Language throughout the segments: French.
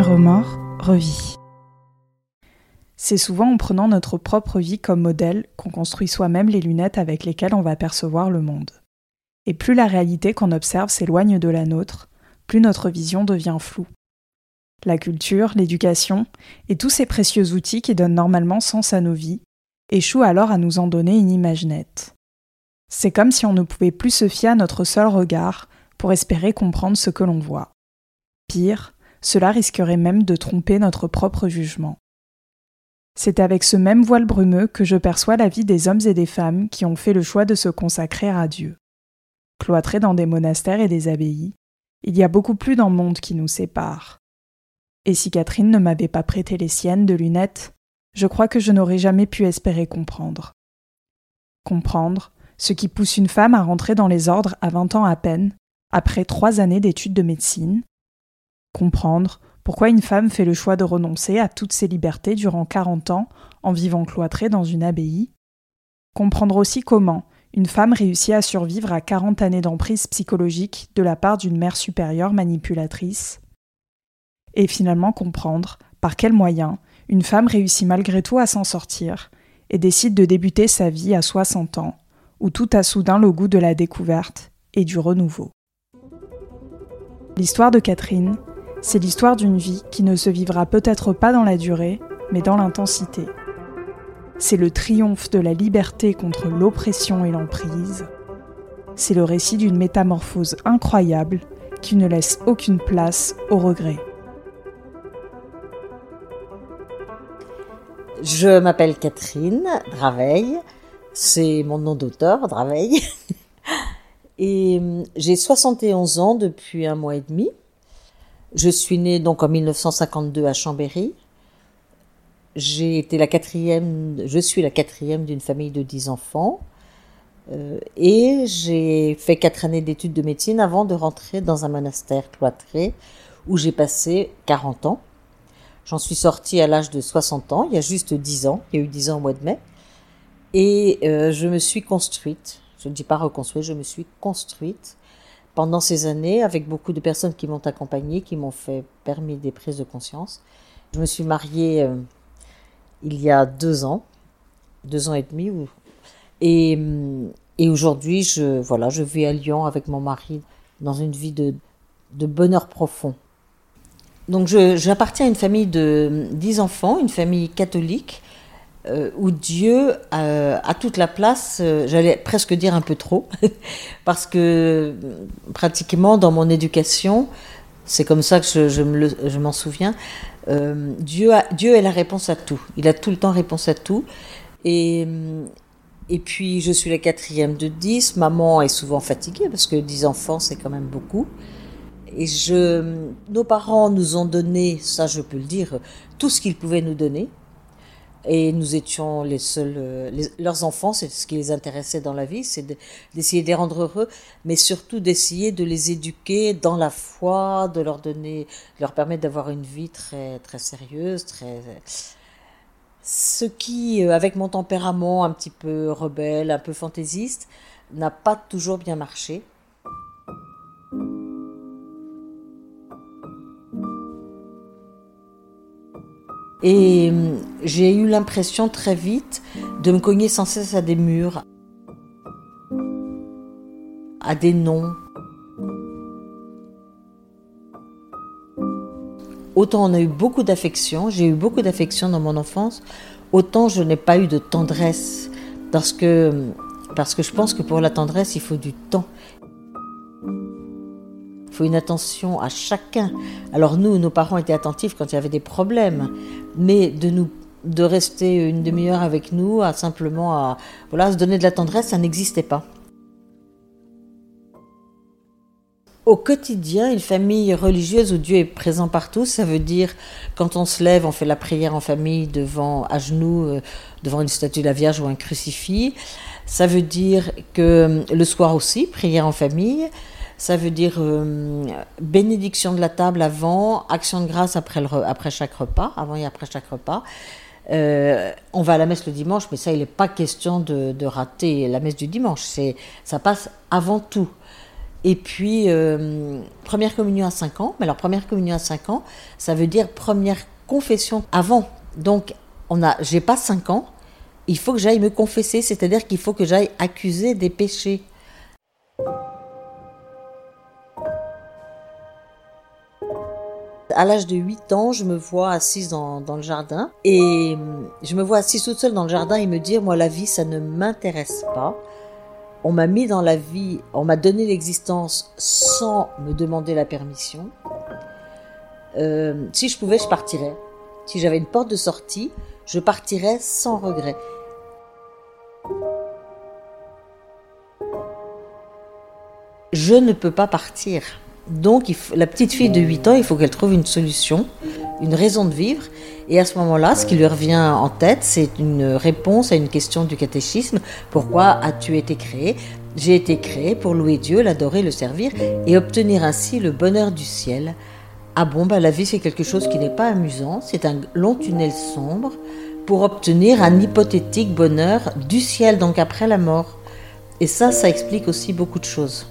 Remords, revit. C'est souvent en prenant notre propre vie comme modèle qu'on construit soi-même les lunettes avec lesquelles on va percevoir le monde. Et plus la réalité qu'on observe s'éloigne de la nôtre, plus notre vision devient floue. La culture, l'éducation et tous ces précieux outils qui donnent normalement sens à nos vies échouent alors à nous en donner une image nette. C'est comme si on ne pouvait plus se fier à notre seul regard pour espérer comprendre ce que l'on voit. Pire, cela risquerait même de tromper notre propre jugement. C'est avec ce même voile brumeux que je perçois la vie des hommes et des femmes qui ont fait le choix de se consacrer à Dieu. Cloîtrés dans des monastères et des abbayes, il y a beaucoup plus d'un monde qui nous sépare. Et si Catherine ne m'avait pas prêté les siennes de lunettes, je crois que je n'aurais jamais pu espérer comprendre. Comprendre ce qui pousse une femme à rentrer dans les ordres à vingt ans à peine, après trois années d'études de médecine. Comprendre pourquoi une femme fait le choix de renoncer à toutes ses libertés durant quarante ans en vivant cloîtrée dans une abbaye. Comprendre aussi comment une femme réussit à survivre à quarante années d'emprise psychologique de la part d'une mère supérieure manipulatrice. Et finalement comprendre par quels moyens une femme réussit malgré tout à s'en sortir et décide de débuter sa vie à 60 ans, où tout a soudain le goût de la découverte et du renouveau. L'histoire de Catherine, c'est l'histoire d'une vie qui ne se vivra peut-être pas dans la durée, mais dans l'intensité. C'est le triomphe de la liberté contre l'oppression et l'emprise. C'est le récit d'une métamorphose incroyable qui ne laisse aucune place au regret. Je m'appelle Catherine Draveil, c'est mon nom d'auteur, Draveil. Et hum, j'ai 71 ans depuis un mois et demi. Je suis née donc en 1952 à Chambéry. J'ai été la quatrième, je suis la quatrième d'une famille de 10 enfants. Euh, et j'ai fait quatre années d'études de médecine avant de rentrer dans un monastère cloîtré où j'ai passé 40 ans. J'en suis sortie à l'âge de 60 ans, il y a juste 10 ans, il y a eu 10 ans au mois de mai. Et euh, je me suis construite, je ne dis pas reconstruite, je me suis construite pendant ces années avec beaucoup de personnes qui m'ont accompagnée, qui m'ont fait permis des prises de conscience. Je me suis mariée euh, il y a deux ans, deux ans et demi, et, et aujourd'hui, je, voilà, je vis à Lyon avec mon mari dans une vie de, de bonheur profond. Donc j'appartiens à une famille de dix enfants, une famille catholique, euh, où Dieu a, toute la place, euh, j'allais presque dire un peu trop, parce que pratiquement dans mon éducation, c'est comme ça que je, je m'en souviens, euh, Dieu, Dieu est la réponse à tout. Il a tout le temps réponse à tout. Et, et puis je suis la quatrième de dix. Maman est souvent fatiguée parce que dix enfants, c'est quand même beaucoup. Et nos parents nous ont donné, ça je peux le dire, tout ce qu'ils pouvaient nous donner. Et nous étions les seuls, euh, leurs enfants, c'est ce qui les intéressait dans la vie, c'est d'essayer de, les rendre heureux, mais surtout d'essayer de les éduquer dans la foi, de leur donner, leur permettre d'avoir une vie très, très sérieuse, très, ce qui, euh, avec mon tempérament un petit peu rebelle, un peu fantaisiste, n'a pas toujours bien marché. Et hum, j'ai eu l'impression très vite de me cogner sans cesse à des murs, à des noms. Autant on a eu beaucoup d'affection, j'ai eu beaucoup d'affection dans mon enfance, autant je n'ai pas eu de tendresse. Parce que, hum, parce que je pense que pour la tendresse, il faut du temps une attention à chacun. Alors nous, nos parents étaient attentifs quand il y avait des problèmes, mais de nous de rester une demi-heure avec nous, à simplement à voilà, se donner de la tendresse, ça n'existait pas. Au quotidien, une famille religieuse où Dieu est présent partout, ça veut dire quand on se lève, on fait la prière en famille devant à genoux euh, devant une statue de la Vierge ou un crucifix. Ça veut dire que le soir aussi, prière en famille. Ça veut dire euh, bénédiction de la table avant, action de grâce après, chaque repas, avant et après chaque repas. Euh, on va à la messe le dimanche, mais ça, il n'est pas question de, rater la messe du dimanche. C'est, ça passe avant tout. Et puis, euh, première communion à 5 ans. Mais alors, première communion à 5 ans, ça veut dire première confession avant. Donc, on a, j'ai pas 5 ans, il faut que j'aille me confesser, c'est-à-dire qu'il faut que j'aille accuser des péchés. À l'âge de 8 ans, je me vois assise dans, le jardin et je me vois assise toute seule dans le jardin et me dire, moi, la vie, ça ne m'intéresse pas. On m'a mis dans la vie, on m'a donné l'existence sans me demander la permission. Euh, si je pouvais, je partirais. Si j'avais une porte de sortie, je partirais sans regret. Je ne peux pas partir. Donc la petite fille de 8 ans, il faut qu'elle trouve une solution, une raison de vivre. Et à ce moment-là, ce qui lui revient en tête, c'est une réponse à une question du catéchisme. Pourquoi as-tu été créé? J'ai été créé pour louer Dieu, l'adorer, le servir et obtenir ainsi le bonheur du ciel. Ah bon, bah la vie c'est quelque chose qui n'est pas amusant, c'est un long tunnel sombre pour obtenir un hypothétique bonheur du ciel, donc après la mort. Et ça, ça explique aussi beaucoup de choses.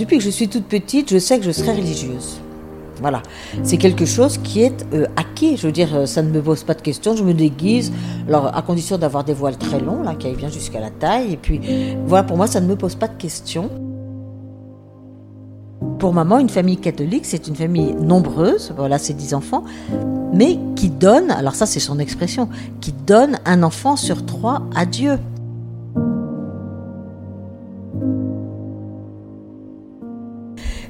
Depuis que je suis toute petite, je sais que je serai religieuse. Voilà, c'est quelque chose qui est euh, acquis. Je veux dire, euh, ça ne me pose pas de questions. Je me déguise, alors à condition d'avoir des voiles très longs, là, qui aillent bien jusqu'à la taille. Et puis, voilà, pour moi, ça ne me pose pas de questions. Pour maman, une famille catholique, c'est une famille nombreuse, voilà, c'est dix enfants, mais qui donne, alors ça c'est son expression, qui donne un enfant sur trois à Dieu.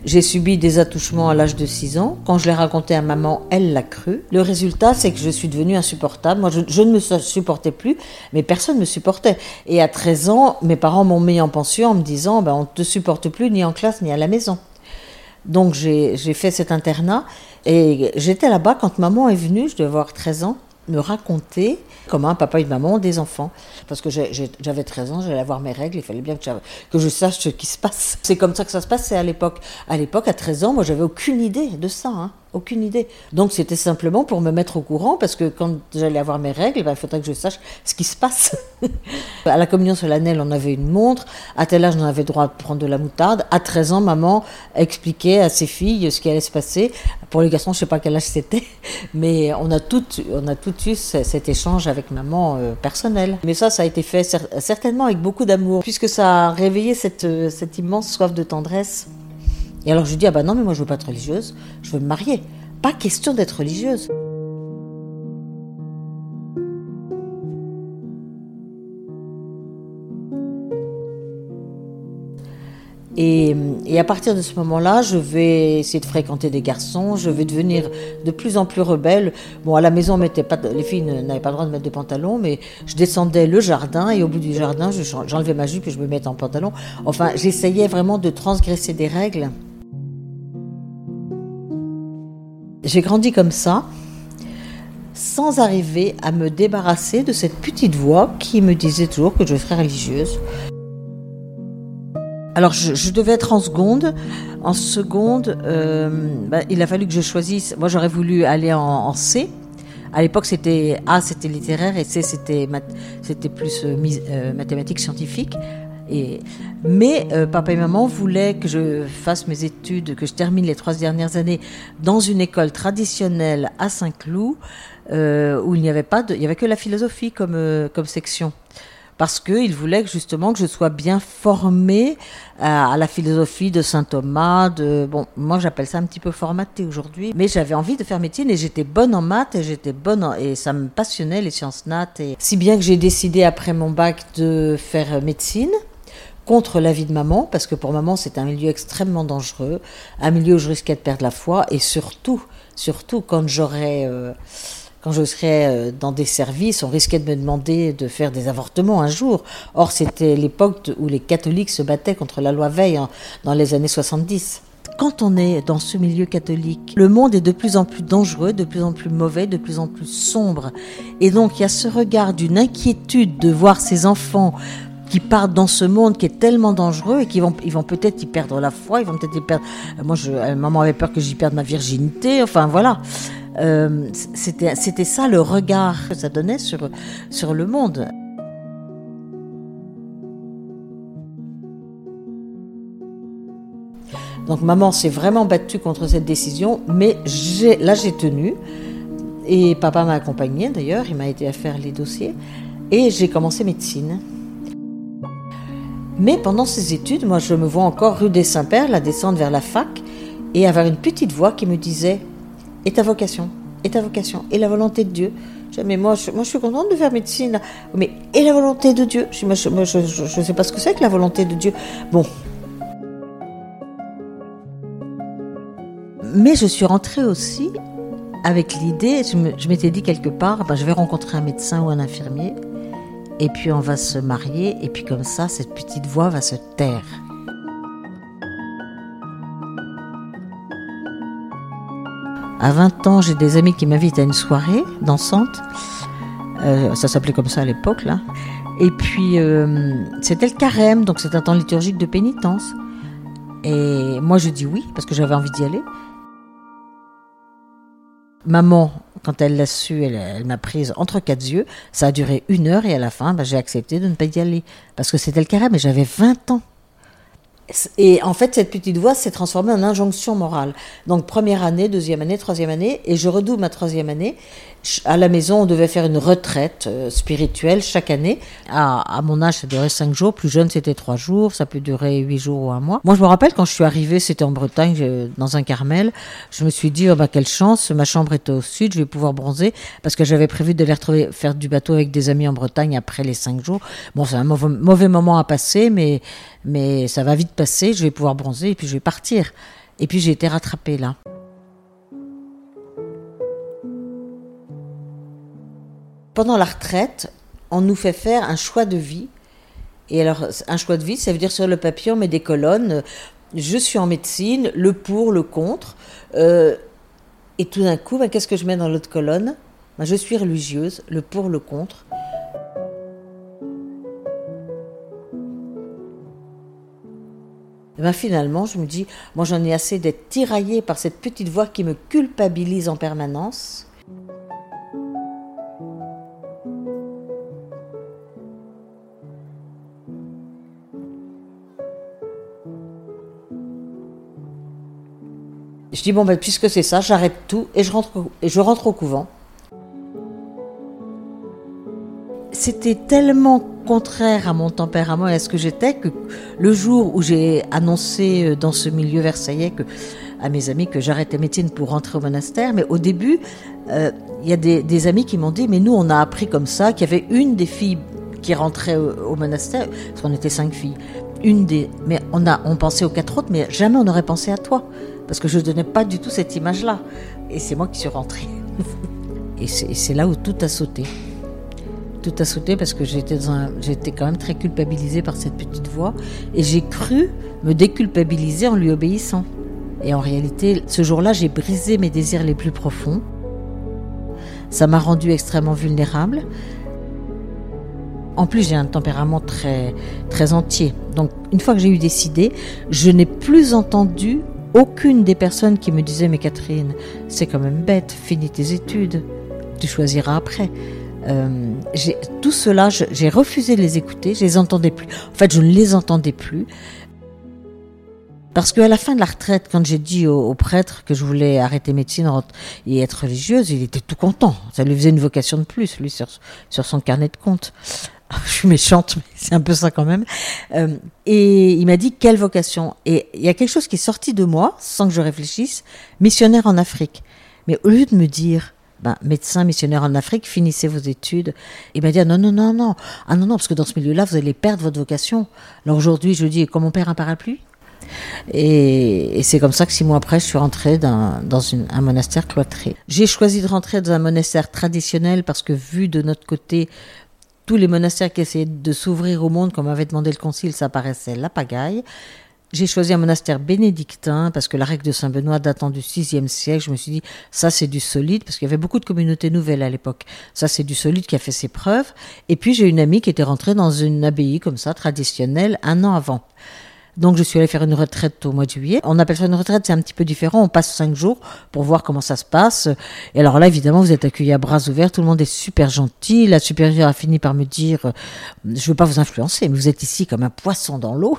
J'ai subi des attouchements à l'âge de 6 ans. Quand je l'ai raconté à maman, elle l'a cru. Le résultat, c'est que je suis devenue insupportable. Moi, je, ne me supportais plus, mais personne ne me supportait. Et à 13 ans, mes parents m'ont mis en pension en me disant, ben, on ne te supporte plus ni en classe ni à la maison. Donc j'ai fait cet internat et j'étais là-bas quand maman est venue, je devais avoir 13 ans, me raconter comment papa et maman ont des enfants. Parce que j'avais 13 ans, j'allais avoir mes règles, il fallait bien que, je sache ce qui se passe. C'est comme ça que ça se passait à l'époque. À l'époque, à 13 ans, moi, j'avais aucune idée de ça. Hein. Aucune idée. Donc c'était simplement pour me mettre au courant, parce que quand j'allais avoir mes règles, il faudrait que je sache ce qui se passe. à la communion solennelle, on avait une montre. À tel âge, on avait droit de prendre de la moutarde. À 13 ans, maman expliquait à ses filles ce qui allait se passer. Pour les garçons, je ne sais pas quel âge c'était, mais on a tout, on a eu cet échange avec maman euh, personnel. Mais ça, ça a été fait certainement avec beaucoup d'amour, puisque ça a réveillé cette, euh, cette immense soif de tendresse. Et alors je lui dis, ah bah non, mais moi je veux pas être religieuse, je veux me marier. Pas question d'être religieuse. Et, à partir de ce moment-là, je vais essayer de fréquenter des garçons, je vais devenir de plus en plus rebelle. Bon, à la maison, mettait pas, les filles n'avaient pas le droit de mettre de pantalon, mais je descendais le jardin et au bout du jardin, j'enlevais ma jupe et je me mettais en pantalon. Enfin, j'essayais vraiment de transgresser des règles. J'ai grandi comme ça, sans arriver à me débarrasser de cette petite voix qui me disait toujours que je serais religieuse. Alors je, devais être en seconde. En seconde, euh, bah, il a fallu que je choisisse. Moi, j'aurais voulu aller en, C. À l'époque, c'était A, c'était littéraire, et C, c'était plus euh, euh, mathématiques scientifiques. Mais papa et maman voulaient que je fasse mes études, que je termine les trois dernières années dans une école traditionnelle à Saint-Cloud, où il n'y avait pas, il y avait que la philosophie comme comme section parce qu'il voulait justement que je sois bien formée à, la philosophie de saint Thomas. Bon, moi j'appelle ça un petit peu formaté aujourd'hui, mais j'avais envie de faire médecine et j'étais bonne en maths et j'étais bonne et ça me passionnait les sciences nat et si bien que j'ai décidé après mon bac de faire médecine contre l'avis de maman, parce que pour maman c'est un milieu extrêmement dangereux, un milieu où je risquais de perdre la foi, et surtout, surtout quand j'aurais euh, quand je serais euh, dans des services, on risquait de me demander de faire des avortements un jour. Or, c'était l'époque où les catholiques se battaient contre la loi Veil dans les années 70. quand on est dans ce milieu catholique, le monde est de plus en plus dangereux, de plus en plus mauvais, de plus en plus sombre. Et donc il y a ce regard d'une inquiétude de voir ces enfants qui partent dans ce monde qui est tellement dangereux et qui vont, ils vont peut-être y perdre la foi, ils vont peut-être y perdre. Moi, je, maman avait peur que j'y perde ma virginité. Enfin, voilà. Euh, c'était, c'était ça le regard que ça donnait sur, sur le monde. Donc maman s'est vraiment battue contre cette décision, mais là j'ai tenu. Et papa m'a accompagnée d'ailleurs, il m'a aidé à faire les dossiers. Et j'ai commencé médecine. Mais pendant ces études, moi je me vois encore rue des Saints-Pères, la descendre vers la fac, et avoir une petite voix qui me disait Et ta vocation Et ta vocation Et la volonté de Dieu? Mais moi je, moi, je suis contente de faire médecine. Mais et la volonté de Dieu? Je ne sais pas ce que c'est que la volonté de Dieu. Bon, Mais je suis rentrée aussi avec l'idée, je m'étais dit quelque part, ben, je vais rencontrer un médecin ou un infirmier, et puis on va se marier, et puis comme ça, cette petite voix va se taire. À 20 ans, j'ai des amis qui m'invitent à une soirée dansante. Euh, ça s'appelait comme ça à l'époque, là. Et puis, euh, c'était le carême, donc c'est un temps liturgique de pénitence. Et moi, je dis oui, parce que j'avais envie d'y aller. Maman, quand elle l'a su, elle, m'a prise entre quatre yeux. Ça a duré une heure et à la fin, bah, j'ai accepté de ne pas y aller. Parce que c'était le carême mais j'avais 20 ans. Et en fait, cette petite voix s'est transformée en injonction morale. Donc, première année, deuxième année, troisième année, et je redouble ma troisième année. À la maison, on devait faire une retraite euh, spirituelle chaque année. À, mon âge, ça durait cinq jours. Plus jeune, c'était trois jours. Ça peut durer huit jours ou un mois. Moi, je me rappelle quand je suis arrivée, c'était en Bretagne, dans un Carmel. Je me suis dit, oh, bah, quelle chance. Ma chambre était au sud. Je vais pouvoir bronzer parce que j'avais prévu d'aller retrouver, faire du bateau avec des amis en Bretagne après les cinq jours. Bon, c'est un mauvais, mauvais moment à passer, mais mais ça va vite je vais pouvoir bronzer et puis je vais partir. Et puis j'ai été rattrapée là. Pendant la retraite, on nous fait faire un choix de vie. Et alors, un choix de vie, ça veut dire sur le papier, on met des colonnes. Je suis en médecine, le pour, le contre. Euh, et tout d'un coup, ben, qu'est-ce que je mets dans l'autre colonne? Ben, Je suis religieuse, le pour, le contre. Et ben finalement, je me dis, moi j'en ai assez d'être tiraillée par cette petite voix qui me culpabilise en permanence. Je dis bon ben puisque c'est ça, j'arrête tout et je rentre et je rentre au couvent. C'était tellement contraire à mon tempérament et à ce que j'étais que le jour où j'ai annoncé euh, dans ce milieu versaillais à mes amis que j'arrêtais médecine pour rentrer au monastère, mais au début, euh, il y a des, amis qui m'ont dit, mais nous on a appris comme ça qu'il y avait une des filles qui rentrait au, monastère, parce qu'on était cinq filles, une des, mais on a, on pensait aux quatre autres, mais jamais on n'aurait pensé à toi, parce que je ne donnais pas du tout cette image-là, et c'est moi qui suis rentrée. et c'est là où tout a sauté tout a sauté parce que j'étais j'étais quand même très culpabilisée par cette petite voix et j'ai cru me déculpabiliser en lui obéissant. Et en réalité, ce jour-là, j'ai brisé mes désirs les plus profonds. Ça m'a rendue extrêmement vulnérable. En plus, j'ai un tempérament très, très entier. Donc, une fois que j'ai eu décidé, je n'ai plus entendu aucune des personnes qui me disaient Mais Catherine, c'est quand même bête, finis tes études, tu choisiras après. Euh, tout cela, j'ai refusé de les écouter, je les entendais plus. En fait, je ne les entendais plus. Parce qu'à la fin de la retraite, quand j'ai dit au, prêtre que je voulais arrêter médecine et être religieuse, il était tout content. Ça lui faisait une vocation de plus, lui, sur, son carnet de compte. Je suis méchante, mais c'est un peu ça quand même. Euh, et il m'a dit quelle vocation? Et il y a quelque chose qui est sorti de moi, sans que je réfléchisse, missionnaire en Afrique. Mais au lieu de me dire ben, médecin missionnaire en Afrique, finissez vos études. M'a dit, ah, non, non, non, non. Ah non, non, parce que dans ce milieu-là, vous allez perdre votre vocation. Alors aujourd'hui, je dis, comme on perd un parapluie et, c'est comme ça que six mois après, je suis rentrée dans un monastère cloîtré. J'ai choisi de rentrer dans un monastère traditionnel parce que vu de notre côté, tous les monastères qui essayaient de s'ouvrir au monde, comme avait demandé le concile, ça paraissait la pagaille. J'ai choisi un monastère bénédictin parce que la règle de Saint-Benoît datant du VIe siècle. Je me suis dit, ça c'est du solide parce qu'il y avait beaucoup de communautés nouvelles à l'époque. Ça c'est du solide qui a fait ses preuves. Et puis j'ai une amie qui était rentrée dans une abbaye comme ça, traditionnelle, un an avant. Donc je suis allée faire une retraite au mois de juillet. On appelle ça une retraite, c'est un petit peu différent. On passe cinq jours pour voir comment ça se passe. Et alors là, évidemment, vous êtes accueillis à bras ouverts. Tout le monde est super gentil. La supérieure a fini par me dire, euh, je veux pas vous influencer, mais vous êtes ici comme un poisson dans l'eau.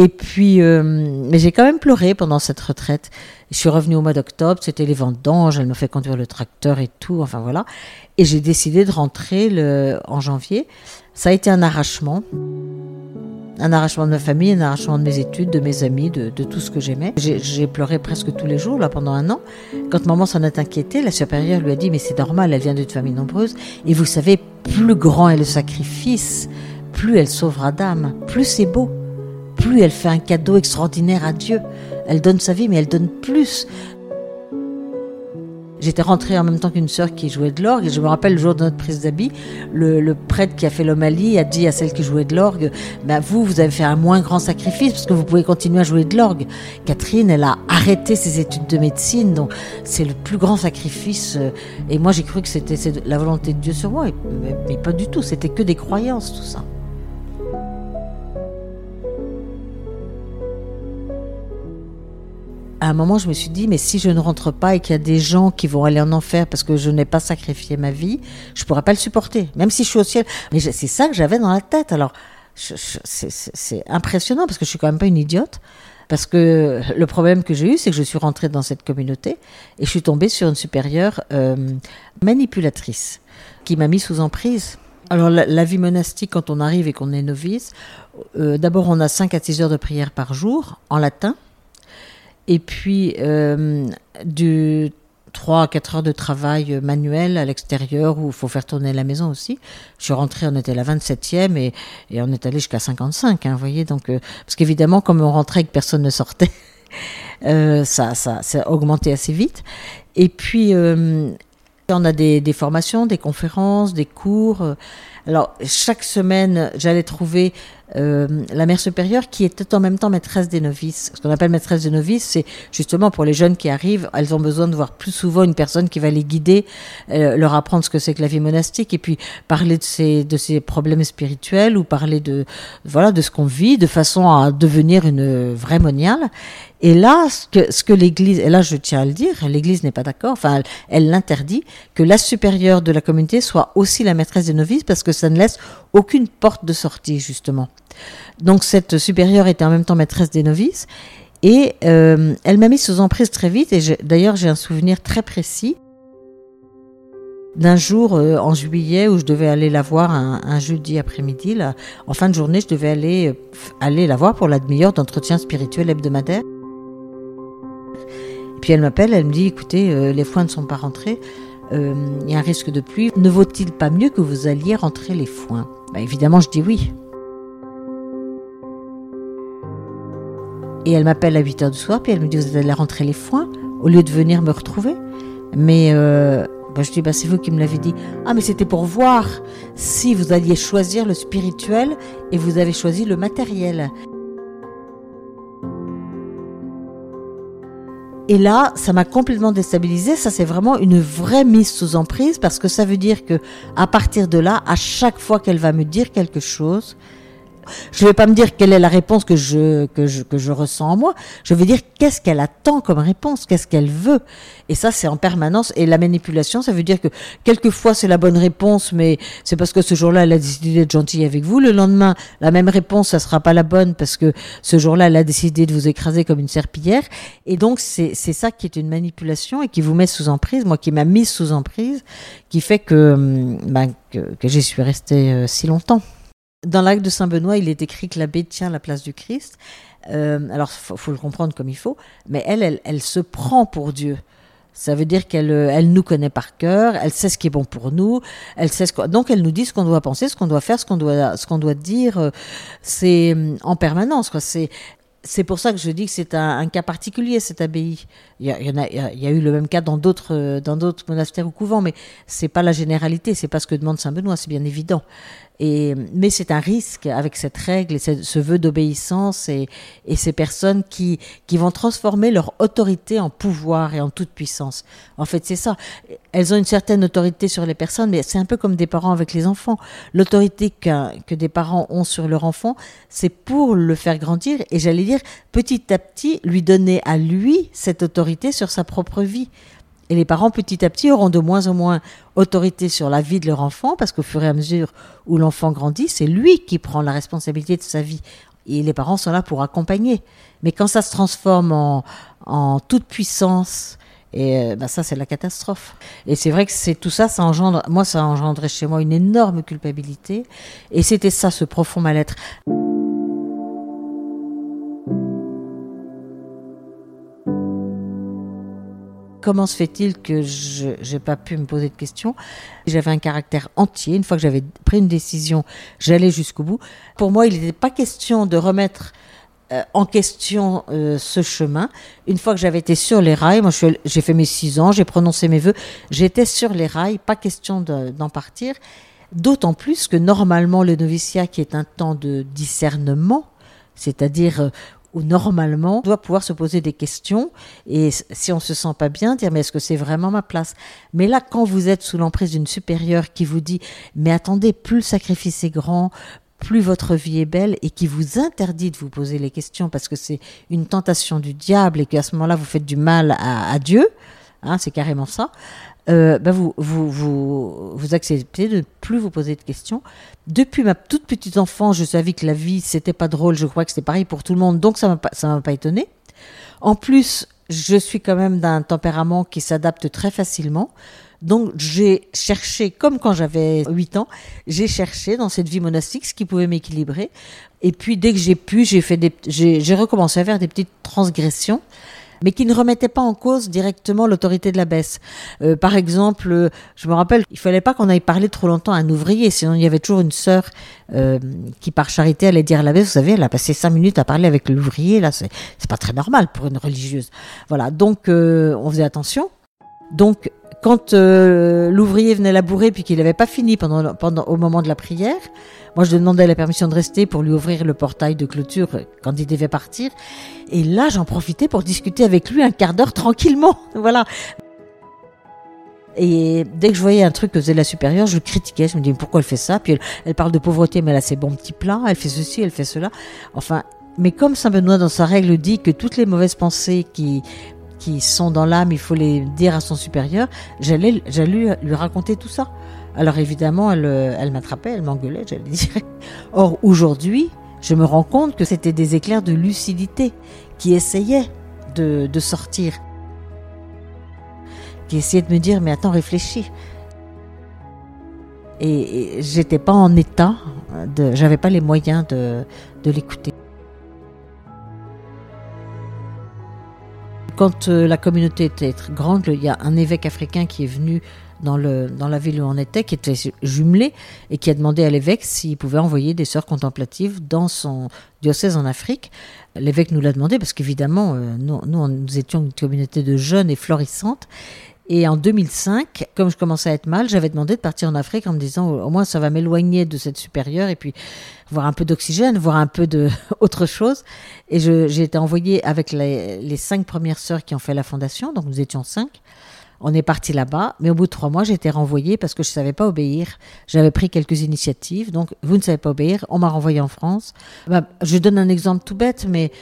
Et puis, euh, mais j'ai quand même pleuré pendant cette retraite. Je suis revenue au mois d'octobre, c'était les vendanges, elle me fait conduire le tracteur et tout, enfin voilà. Et j'ai décidé de rentrer en janvier. Ça a été un arrachement un arrachement de ma famille, un arrachement de mes études, de mes amis, de, tout ce que j'aimais. J'ai pleuré presque tous les jours, là, pendant un an. Quand maman s'en est inquiétée, la supérieure lui a dit, mais c'est normal, elle vient d'une famille nombreuse. Et vous savez, plus grand est le sacrifice, plus elle sauvera d'âme, plus c'est beau, elle fait un cadeau extraordinaire à Dieu. Elle donne sa vie, mais elle donne plus. J'étais rentrée en même temps qu'une sœur qui jouait de l'orgue. Je me rappelle le jour de notre prise d'habit, le, prêtre qui a fait l'homalie a dit à celle qui jouait de l'orgue bah, Vous, vous avez fait un moins grand sacrifice parce que vous pouvez continuer à jouer de l'orgue. Catherine, elle a arrêté ses études de médecine, donc c'est le plus grand sacrifice. Euh, et moi, j'ai cru que c'était la volonté de Dieu sur moi, mais pas du tout. C'était que des croyances, tout ça. À un moment, je me suis dit, mais si je ne rentre pas et qu'il y a des gens qui vont aller en enfer parce que je n'ai pas sacrifié ma vie, je pourrais pas le supporter, même si je suis au ciel. Mais c'est ça que j'avais dans la tête. Alors, c'est impressionnant parce que je suis quand même pas une idiote. Parce que le problème que j'ai eu, c'est que je suis rentrée dans cette communauté et je suis tombée sur une supérieure euh, manipulatrice qui m'a mis sous emprise. Alors la, vie monastique, quand on arrive et qu'on est novice, euh, d'abord on a 5 à 6 heures de prière par jour en latin. Et puis, euh, du 3 à 4 heures de travail manuel à l'extérieur où il faut faire tourner la maison aussi. Je suis rentrée, on était la 27e et, on est allé jusqu'à 55, hein, vous voyez. Donc, euh, parce qu'évidemment, comme on rentrait et que personne ne sortait, euh, ça, ça, ça a augmenté assez vite. Et puis, euh, on a des, formations, des conférences, des cours. Alors, chaque semaine, j'allais trouver euh, la mère supérieure qui était en même temps maîtresse des novices. Ce qu'on appelle maîtresse des novices, c'est justement pour les jeunes qui arrivent, elles ont besoin de voir plus souvent une personne qui va les guider, euh, leur apprendre ce que c'est que la vie monastique et puis parler de ces, de ces problèmes spirituels ou parler de, voilà, de ce qu'on vit de façon à devenir une vraie moniale. Et là, ce que, ce que l'Église, et là je tiens à le dire, l'Église n'est pas d'accord, enfin elle l'interdit, que la supérieure de la communauté soit aussi la maîtresse des novices parce que ça ne laisse aucune porte de sortie justement. Donc cette supérieure était en même temps maîtresse des novices. Et euh, elle m'a mis sous emprise très vite. Et d'ailleurs, j'ai un souvenir très précis d'un jour euh, en juillet où je devais aller la voir un, jeudi après-midi. En fin de journée, je devais aller, euh, aller la voir pour la demi-heure d'entretien spirituel hebdomadaire. Puis elle m'appelle, elle me dit, écoutez, les foins ne sont pas rentrés, il y a un risque de pluie. Ne vaut-il pas mieux que vous alliez rentrer les foins? Bah, Évidemment, je dis oui. Et elle m'appelle à 8 heures du soir, puis elle me dit Vous allez rentrer les foins au lieu de venir me retrouver. Mais euh, bah, je dis bah, C'est vous qui me l'avez dit. Ah, mais c'était pour voir si vous alliez choisir le spirituel et vous avez choisi le matériel. Et là, ça m'a complètement déstabilisée. Ça, c'est vraiment une vraie mise sous emprise parce que ça veut dire que, à partir de là, à chaque fois qu'elle va me dire quelque chose, je ne vais pas me dire quelle est la réponse que je, que je, que je ressens en moi. Je vais dire qu'est-ce qu'elle attend comme réponse, qu'est-ce qu'elle veut. Et ça, c'est en permanence. Et la manipulation, ça veut dire que quelquefois c'est la bonne réponse, mais c'est parce que ce jour-là, elle a décidé d'être gentille avec vous. Le lendemain, la même réponse, ça sera pas la bonne parce que ce jour-là, elle a décidé de vous écraser comme une serpillière. Et donc, c'est ça qui est une manipulation et qui vous met sous emprise, moi qui m'a mise sous emprise, qui fait que, hum, ben, que, que j'y suis restée euh, si longtemps. Dans l'acte de Saint-Benoît, il est écrit que l'abbé tient la place du Christ. Euh, alors, faut, faut le comprendre comme il faut, mais elle, elle, elle se prend pour Dieu. Ça veut dire qu'elle euh, elle nous connaît par cœur, elle sait ce qui est bon pour nous, elle sait ce donc elle nous dit ce qu'on doit penser, ce qu'on doit faire, ce qu'on doit ce qu'on doit dire. Euh, c'est en permanence. C'est c'est pour ça que je dis que c'est un, cas particulier cette abbaye. Il y, a, il, y a, eu le même cas dans d'autres dans d'autres monastères ou couvents, mais c'est pas la généralité, c'est pas ce que demande Saint Benoît, c'est bien évident. Mais c'est un risque avec cette règle et ce, vœu d'obéissance et, ces personnes qui vont transformer leur autorité en pouvoir et en toute puissance. En fait, c'est ça. Elles ont une certaine autorité sur les personnes, mais c'est un peu comme des parents avec les enfants. L'autorité que des parents ont sur leur enfant, c'est pour le faire grandir et j'allais dire petit à petit lui donner à lui cette autorité sur sa propre vie. Et les parents, petit à petit, auront de moins en moins autorité sur la vie de leur enfant, parce qu'au fur et à mesure où l'enfant grandit, c'est lui qui prend la responsabilité de sa vie. Et les parents sont là pour accompagner. Mais quand ça se transforme en, en toute puissance, et ben ça, c'est la catastrophe. Et c'est vrai que c'est tout ça, ça engendre, moi, ça a chez moi une énorme culpabilité. Et c'était ça, ce profond mal-être. Comment se fait-il que je n'ai pas pu me poser de questions? J'avais un caractère entier. Une fois que j'avais pris une décision, j'allais jusqu'au bout. Pour moi, il n'était pas question de remettre euh, en question euh, ce chemin. Une fois que j'avais été sur les rails, moi j'ai fait mes six ans, j'ai prononcé mes voeux, j'étais sur les rails, pas question d'en partir. D'autant plus que normalement le noviciat, qui est un temps de discernement, c'est-à-dire euh, où normalement on doit pouvoir se poser des questions et si on se sent pas bien dire mais est-ce que c'est vraiment ma place? Mais là quand vous êtes sous l'emprise d'une supérieure qui vous dit mais attendez plus le sacrifice est grand plus votre vie est belle et qui vous interdit de vous poser les questions parce que c'est une tentation du diable et qu'à ce moment-là vous faites du mal à, Dieu hein, c'est carrément ça euh, ben vous, vous, vous, vous acceptez de ne plus vous poser de questions. Depuis ma toute petite enfance, je savais que la vie, c'était pas drôle. Je crois que c'était pareil pour tout le monde, donc ça ça m'a pas étonné. En plus, je suis quand même d'un tempérament qui s'adapte très facilement. Donc j'ai cherché, comme quand j'avais 8 ans, j'ai cherché dans cette vie monastique ce qui pouvait m'équilibrer. Et puis dès que j'ai pu, j'ai fait j'ai recommencé à faire des petites transgressions mais qui ne remettait pas en cause directement l'autorité de la. Euh, par exemple, euh, je me rappelle, il fallait pas qu'on aille parler trop longtemps à un ouvrier, sinon il y avait toujours une sœur euh, qui, par charité, allait dire à la baisse, vous savez, elle a passé cinq minutes à parler avec l'ouvrier, là, c'est pas très normal pour une religieuse. Voilà, donc on faisait attention. Donc, quand l'ouvrier venait labourer puis qu'il n'avait pas fini pendant, pendant au moment de la prière, moi, je demandais la permission de rester pour lui ouvrir le portail de clôture quand il devait partir. Et là, j'en profitais pour discuter avec lui un quart d'heure tranquillement. voilà. Et dès que je voyais un truc que faisait la supérieure, je le critiquais. Je me disais pourquoi elle fait ça? Puis elle, parle de pauvreté, mais elle a ses bons petits plats. Elle fait ceci, elle fait cela. Enfin, mais comme Saint Benoît dans sa règle dit que toutes les mauvaises pensées qui qui sont dans l'âme, il faut les dire à son supérieur. J'allais, j'allais lui raconter tout ça. Alors évidemment, elle, elle m'attrapait, elle m'engueulait, j'allais dire. Or aujourd'hui, je me rends compte que c'était des éclairs de lucidité qui essayaient de, sortir, qui essayaient de me dire mais attends, réfléchis. Et, j'étais pas en état, j'avais pas les moyens de, de l'écouter. Quand euh, la communauté était grande, il y a un évêque africain qui est venu dans, le, dans la ville où on était, qui était jumelé et qui a demandé à l'évêque s'il pouvait envoyer des sœurs contemplatives dans son diocèse en Afrique. L'évêque nous l'a demandé parce qu'évidemment, euh, nous, nous, nous étions une communauté de jeunes et florissantes. Et en 2005, comme je commençais à être mal, j'avais demandé de partir en Afrique en me disant au moins ça va m'éloigner de cette supérieure et puis voir un peu d'oxygène, voir un peu de autre chose. Et j'ai été envoyée avec les, cinq premières sœurs qui ont fait la fondation, donc nous étions cinq. On est parti là-bas, mais au bout de trois mois, j'ai été renvoyée parce que je ne savais pas obéir. J'avais pris quelques initiatives, donc vous ne savez pas obéir, on m'a renvoyée en France. Bah, je donne un exemple tout bête, mais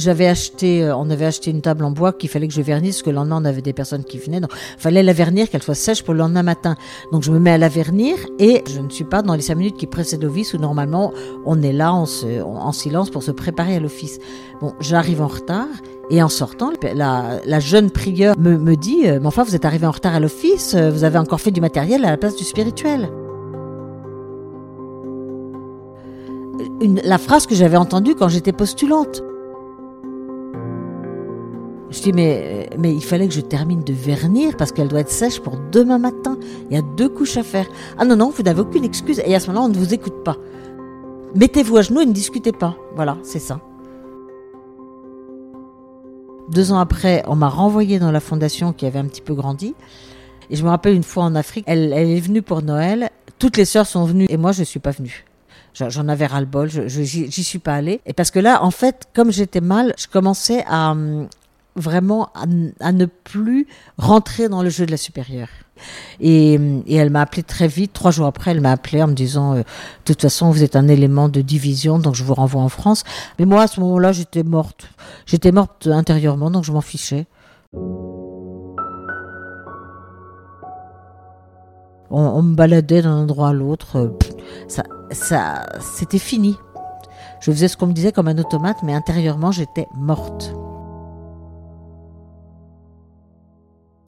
j'avais acheté, euh, on avait acheté une table en bois qu'il fallait que je vernisse, parce que le lendemain on avait des personnes qui venaient, donc fallait la vernir, qu'elle soit sèche pour le lendemain matin. Donc je me mets à la vernir et je ne suis pas dans les cinq minutes qui précèdent l'office où normalement on est là en, en silence pour se préparer à l'office. Bon, j'arrive en retard et en sortant, la, jeune prieure me, dit euh, Mais enfin, vous êtes arrivé en retard à l'office, euh, vous avez encore fait du matériel à la place du spirituel. La phrase que j'avais entendue quand j'étais postulante. Je dis mais, mais il fallait que je termine de vernir parce qu'elle doit être sèche pour demain matin. Il y a deux couches à faire. Ah non, non, vous n'avez aucune excuse. Et à ce moment-là, on ne vous écoute pas. Mettez-vous à genoux et ne discutez pas. Voilà, c'est ça. Deux ans après, on m'a renvoyé dans la fondation qui avait un petit peu grandi. Et je me rappelle une fois en Afrique, elle, est venue pour Noël. toutes les sœurs sont venues et moi je suis pas venue. J'en avais ras le bol, j'y suis pas allée. Et parce que là, en fait, comme j'étais mal, je commençais à hum, vraiment à, ne plus rentrer dans le jeu de la supérieure. Et, elle m'a appelé très vite. Trois jours après, elle m'a appelé en me disant euh, De toute façon, vous êtes un élément de division, donc je vous renvoie en France. Mais moi, à ce moment-là, j'étais morte. J'étais morte intérieurement, donc je m'en fichais. On, me baladait d'un endroit à l'autre. Ça, ça, c'était fini. Je faisais ce qu'on me disait comme un automate, mais intérieurement, j'étais morte.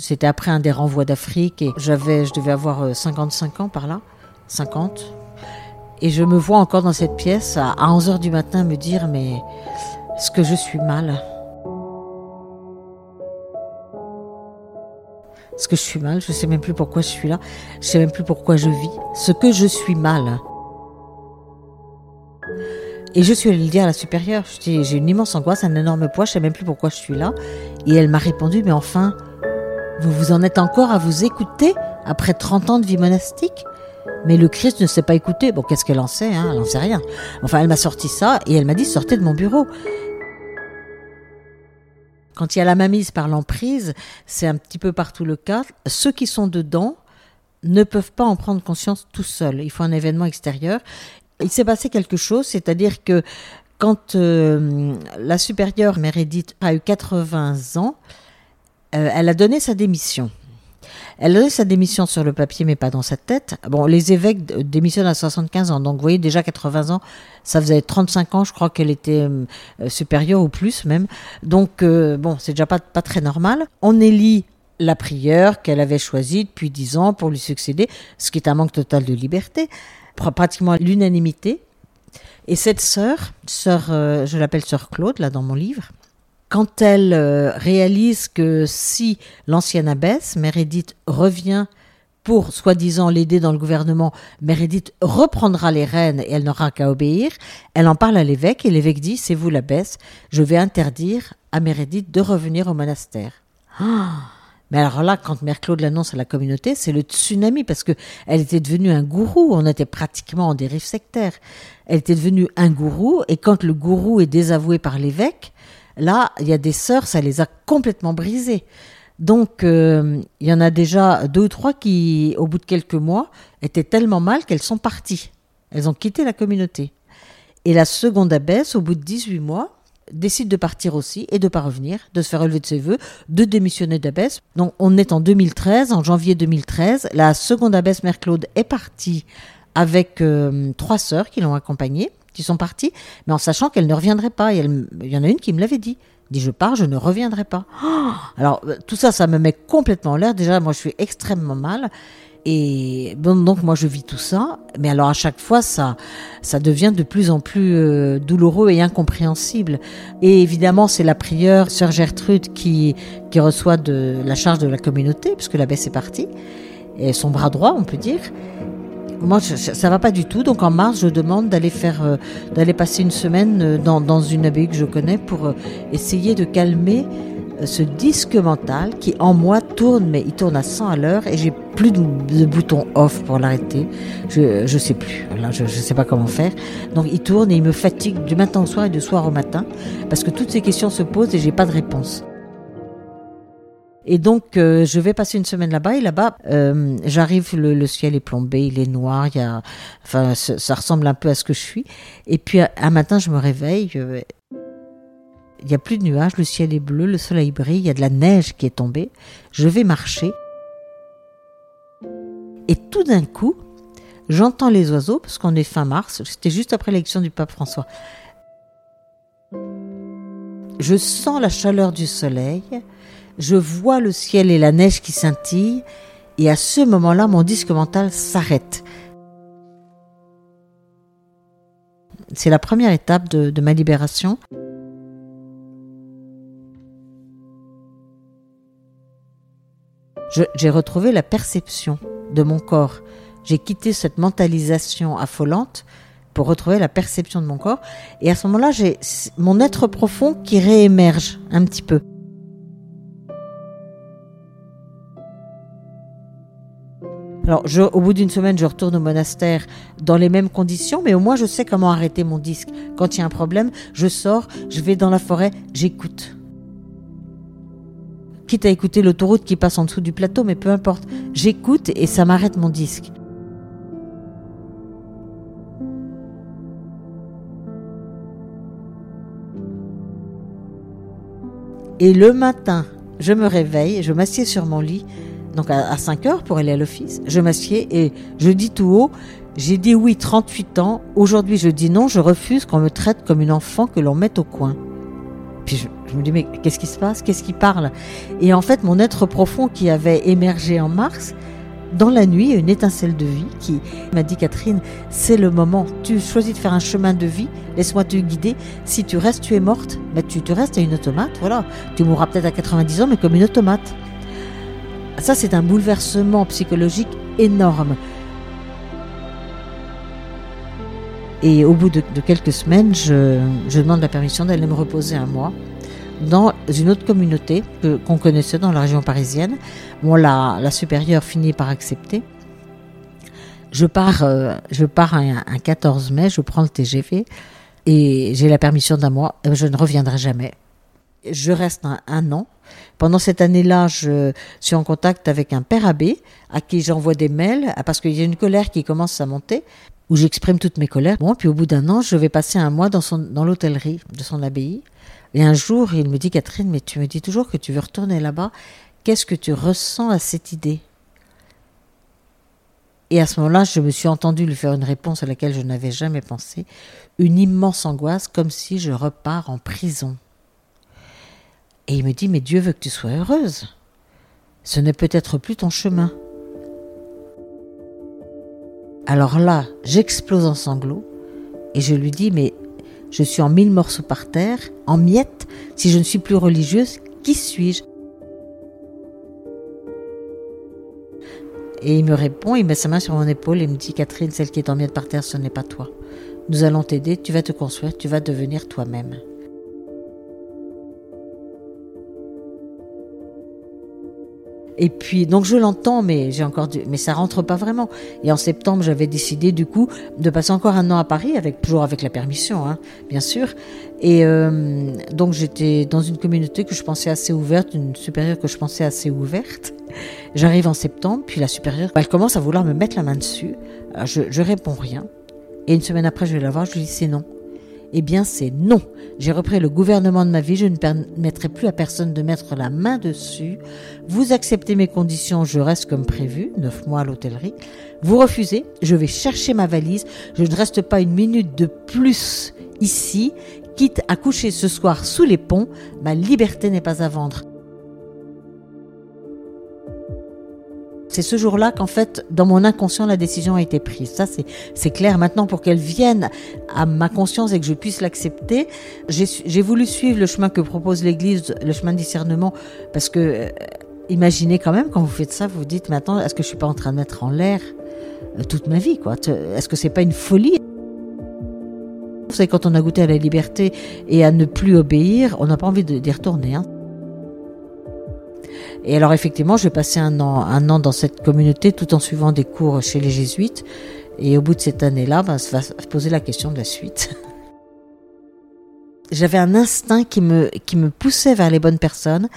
C'était après un des renvois d'Afrique et j'avais, je devais avoir 55 euh, ans par là, 50. Et je me vois encore dans cette pièce à 11 heures du matin me dire mais est-ce que je suis mal? Est-ce que je suis mal? Je sais même plus pourquoi je suis là. Je sais même plus pourquoi je vis. Ce que je suis mal. Et je suis allée le dire à la supérieure. J'ai une immense angoisse, un énorme poids. Je sais même plus pourquoi je suis là. Et elle m'a répondu, mais enfin, vous vous en êtes encore à vous écouter après 30 ans de vie monastique? Mais le Christ ne s'est pas écouté. Bon, qu'est-ce qu'elle en sait hein? Elle n'en sait rien. Enfin, elle m'a sorti ça et elle m'a dit sortez de mon bureau. Quand il y a la mamise par l'emprise, c'est un petit peu partout le cas. Ceux qui sont dedans ne peuvent pas en prendre conscience tout seuls. Il faut un événement extérieur. Il s'est passé quelque chose, c'est-à-dire que quand euh, la supérieure Mérédith a eu 80 ans, euh, elle a donné sa démission. Elle a donné sa démission sur le papier, mais pas dans sa tête. Bon, les évêques démissionnent à 75 ans. Donc, vous voyez, déjà 80 ans, ça faisait 35 ans, je crois qu'elle était euh, supérieure ou plus même. Donc, euh, bon, c'est déjà pas, pas très normal. On élit la prieure qu'elle avait choisie depuis 10 ans pour lui succéder, ce qui est un manque total de liberté, pratiquement l'unanimité. Et cette sœur, sœur, je l'appelle sœur Claude, là, dans mon livre, quand elle euh, réalise que si l'ancienne abbesse, Mérédith, revient pour soi-disant l'aider dans le gouvernement, Mérédith reprendra les rênes et elle n'aura qu'à obéir, elle en parle à l'évêque et l'évêque dit C'est vous l'abbesse, je vais interdire à Mérédith de revenir au monastère. Ah mais alors là, quand Mère Claude l'annonce à la communauté, c'est le tsunami parce que elle était devenue un gourou. On était pratiquement en dérive sectaire. Elle était devenue un gourou et quand le gourou est désavoué par l'évêque, Là, il y a des sœurs, ça les a complètement brisées. Donc, euh, il y en a déjà deux ou trois qui, au bout de quelques mois, étaient tellement mal qu'elles sont parties. Elles ont quitté la communauté. Et la seconde abbesse, au bout de 18 mois, décide de partir aussi et de ne pas revenir, de se faire relever de ses voeux, de démissionner d'abbesse. Donc, on est en 2013, en janvier 2013. La seconde abbesse Mère Claude est partie avec euh, trois sœurs qui l'ont accompagnée qui sont partis, mais en sachant qu'elle ne reviendrait pas. il y en a une qui me l'avait dit. Dit je pars, je ne reviendrai pas. alors euh, tout ça, ça me met complètement en l'air. Déjà, moi, je suis extrêmement mal. Et bon, donc moi je vis tout ça, mais alors à chaque fois ça, ça devient de plus en plus euh, douloureux et incompréhensible. Et évidemment c'est la prieure, sœur Gertrude, qui, qui reçoit de la charge de la communauté, puisque l'abbesse est partie, et son bras droit on peut dire moi, ça va pas du tout. Donc en mars, je demande d'aller faire, euh, d'aller passer une semaine euh, dans, dans, une abbaye que je connais pour euh, essayer de calmer ce disque mental qui en moi tourne, mais il tourne à 100 à l'heure et j'ai plus de, bouton off pour l'arrêter. Je je sais plus. Là, je, je sais pas comment faire. Donc il tourne et il me fatigue du matin au soir et du soir au matin parce que toutes ces questions se posent et j'ai pas de réponse. Et donc, euh, je vais passer une semaine là-bas. Et là-bas, euh, j'arrive, le, ciel est plombé, il est noir. Il y a, enfin, ça, ressemble un peu à ce que je suis. Et puis, un matin, je me réveille. il n'y a plus de nuages, le ciel est bleu, le soleil brille, il y a de la neige qui est tombée. Je vais marcher. Et tout d'un coup, j'entends les oiseaux, parce qu'on est fin mars, c'était juste après l'élection du pape François. Je sens la chaleur du soleil, je vois le ciel et la neige qui scintillent, et à ce moment-là, mon disque mental s'arrête. C'est la première étape de, ma libération. J'ai retrouvé la perception de mon corps. J'ai quitté cette mentalisation affolante pour retrouver la perception de mon corps. Et à ce moment-là, j'ai mon être profond qui réémerge un petit peu. Alors, je, au bout d'une semaine, je retourne au monastère dans les mêmes conditions, mais au moins je sais comment arrêter mon disque. Quand il y a un problème, je sors, je vais dans la forêt, j'écoute. Quitte à écouter l'autoroute qui passe en dessous du plateau, mais peu importe, j'écoute et ça m'arrête mon disque. Et le matin, je me réveille, je m'assieds sur mon lit, donc à, 5 heures pour aller à l'office. Je m'assieds et je dis tout haut, j'ai dit oui 38 ans, aujourd'hui je dis non, je refuse qu'on me traite comme une enfant que l'on mette au coin. Puis je, me dis mais qu'est-ce qui se passe? Qu'est-ce qui parle? Et en fait mon être profond qui avait émergé en mars, dans la nuit, une étincelle de vie qui m'a dit Catherine, c'est le moment. Tu choisis de faire un chemin de vie, laisse-moi te guider. Si tu restes, tu es morte. Mais tu, tu restes à une automate, voilà. Tu mourras peut-être à 90 ans, mais comme une automate. Ça, c'est un bouleversement psychologique énorme. Et au bout de, quelques semaines, je, je demande la permission d'aller me reposer un mois dans une autre communauté qu'on connaissait dans la région parisienne. Bon, la, la supérieure finit par accepter. Je pars, euh, je pars un, 14 mai, je prends le TGV et j'ai la permission d'un mois. Euh, je ne reviendrai jamais. Je reste un, an. Pendant cette année-là, je suis en contact avec un père abbé à qui j'envoie des mails parce qu'il y a une colère qui commence à monter où j'exprime toutes mes colères. Bon, puis au bout d'un an, je vais passer un mois dans, dans l'hôtellerie de son abbaye et un jour, il me dit, Catherine, mais tu me dis toujours que tu veux retourner là-bas. Qu'est-ce que tu ressens à cette idée? Et à ce moment-là, je me suis entendu lui faire une réponse à laquelle je n'avais jamais pensé. Une immense angoisse, comme si je repars en prison. Et il me dit, mais Dieu veut que tu sois heureuse. Ce n'est peut-être plus ton chemin. Alors là, j'explose en sanglots et je lui dis, mais je suis en mille morceaux par terre, en miettes. Si je ne suis plus religieuse, qui suis-je? Et il me répond, il met sa main sur mon épaule et me dit Catherine, celle qui est en miettes par terre, ce n'est pas toi. Nous allons t'aider, tu vas te construire, tu vas devenir toi-même. Et puis, donc je l'entends, mais j'ai encore du, mais ça rentre pas vraiment. Et en septembre, j'avais décidé du coup de passer encore un an à Paris, avec toujours avec la permission, hein, bien sûr. Et euh, donc j'étais dans une communauté que je pensais assez ouverte, une supérieure que je pensais assez ouverte. J'arrive en septembre, puis la supérieure, elle commence à vouloir me mettre la main dessus. Je, je réponds rien. Et une semaine après, je vais la voir, je lui dis c'est non. Eh bien, c'est non. J'ai repris le gouvernement de ma vie, je ne permettrai plus à personne de mettre la main dessus. Vous acceptez mes conditions, je reste comme prévu, neuf mois à l'hôtellerie. Vous refusez, je vais chercher ma valise, je ne reste pas une minute de plus ici, quitte à coucher ce soir sous les ponts, ma liberté n'est pas à vendre. C'est ce jour-là qu'en fait, dans mon inconscient, la décision a été prise. Ça, c'est clair. Maintenant, pour qu'elle vienne à ma conscience et que je puisse l'accepter, j'ai voulu suivre le chemin que propose l'Église, le chemin de discernement, parce que euh, imaginez quand même, quand vous faites ça, vous vous dites maintenant, est-ce que je suis pas en train de mettre en l'air euh, toute ma vie, quoi? Est-ce que c'est pas une folie? Vous savez, quand on a goûté à la liberté et à ne plus obéir, on n'a pas envie d'y retourner. Hein et alors effectivement, je vais passer un an, un an dans cette communauté tout en suivant des cours chez les jésuites. Et au bout de cette année-là, ben, ça va se poser la question de la suite. J'avais un instinct qui me, qui me poussait vers les bonnes personnes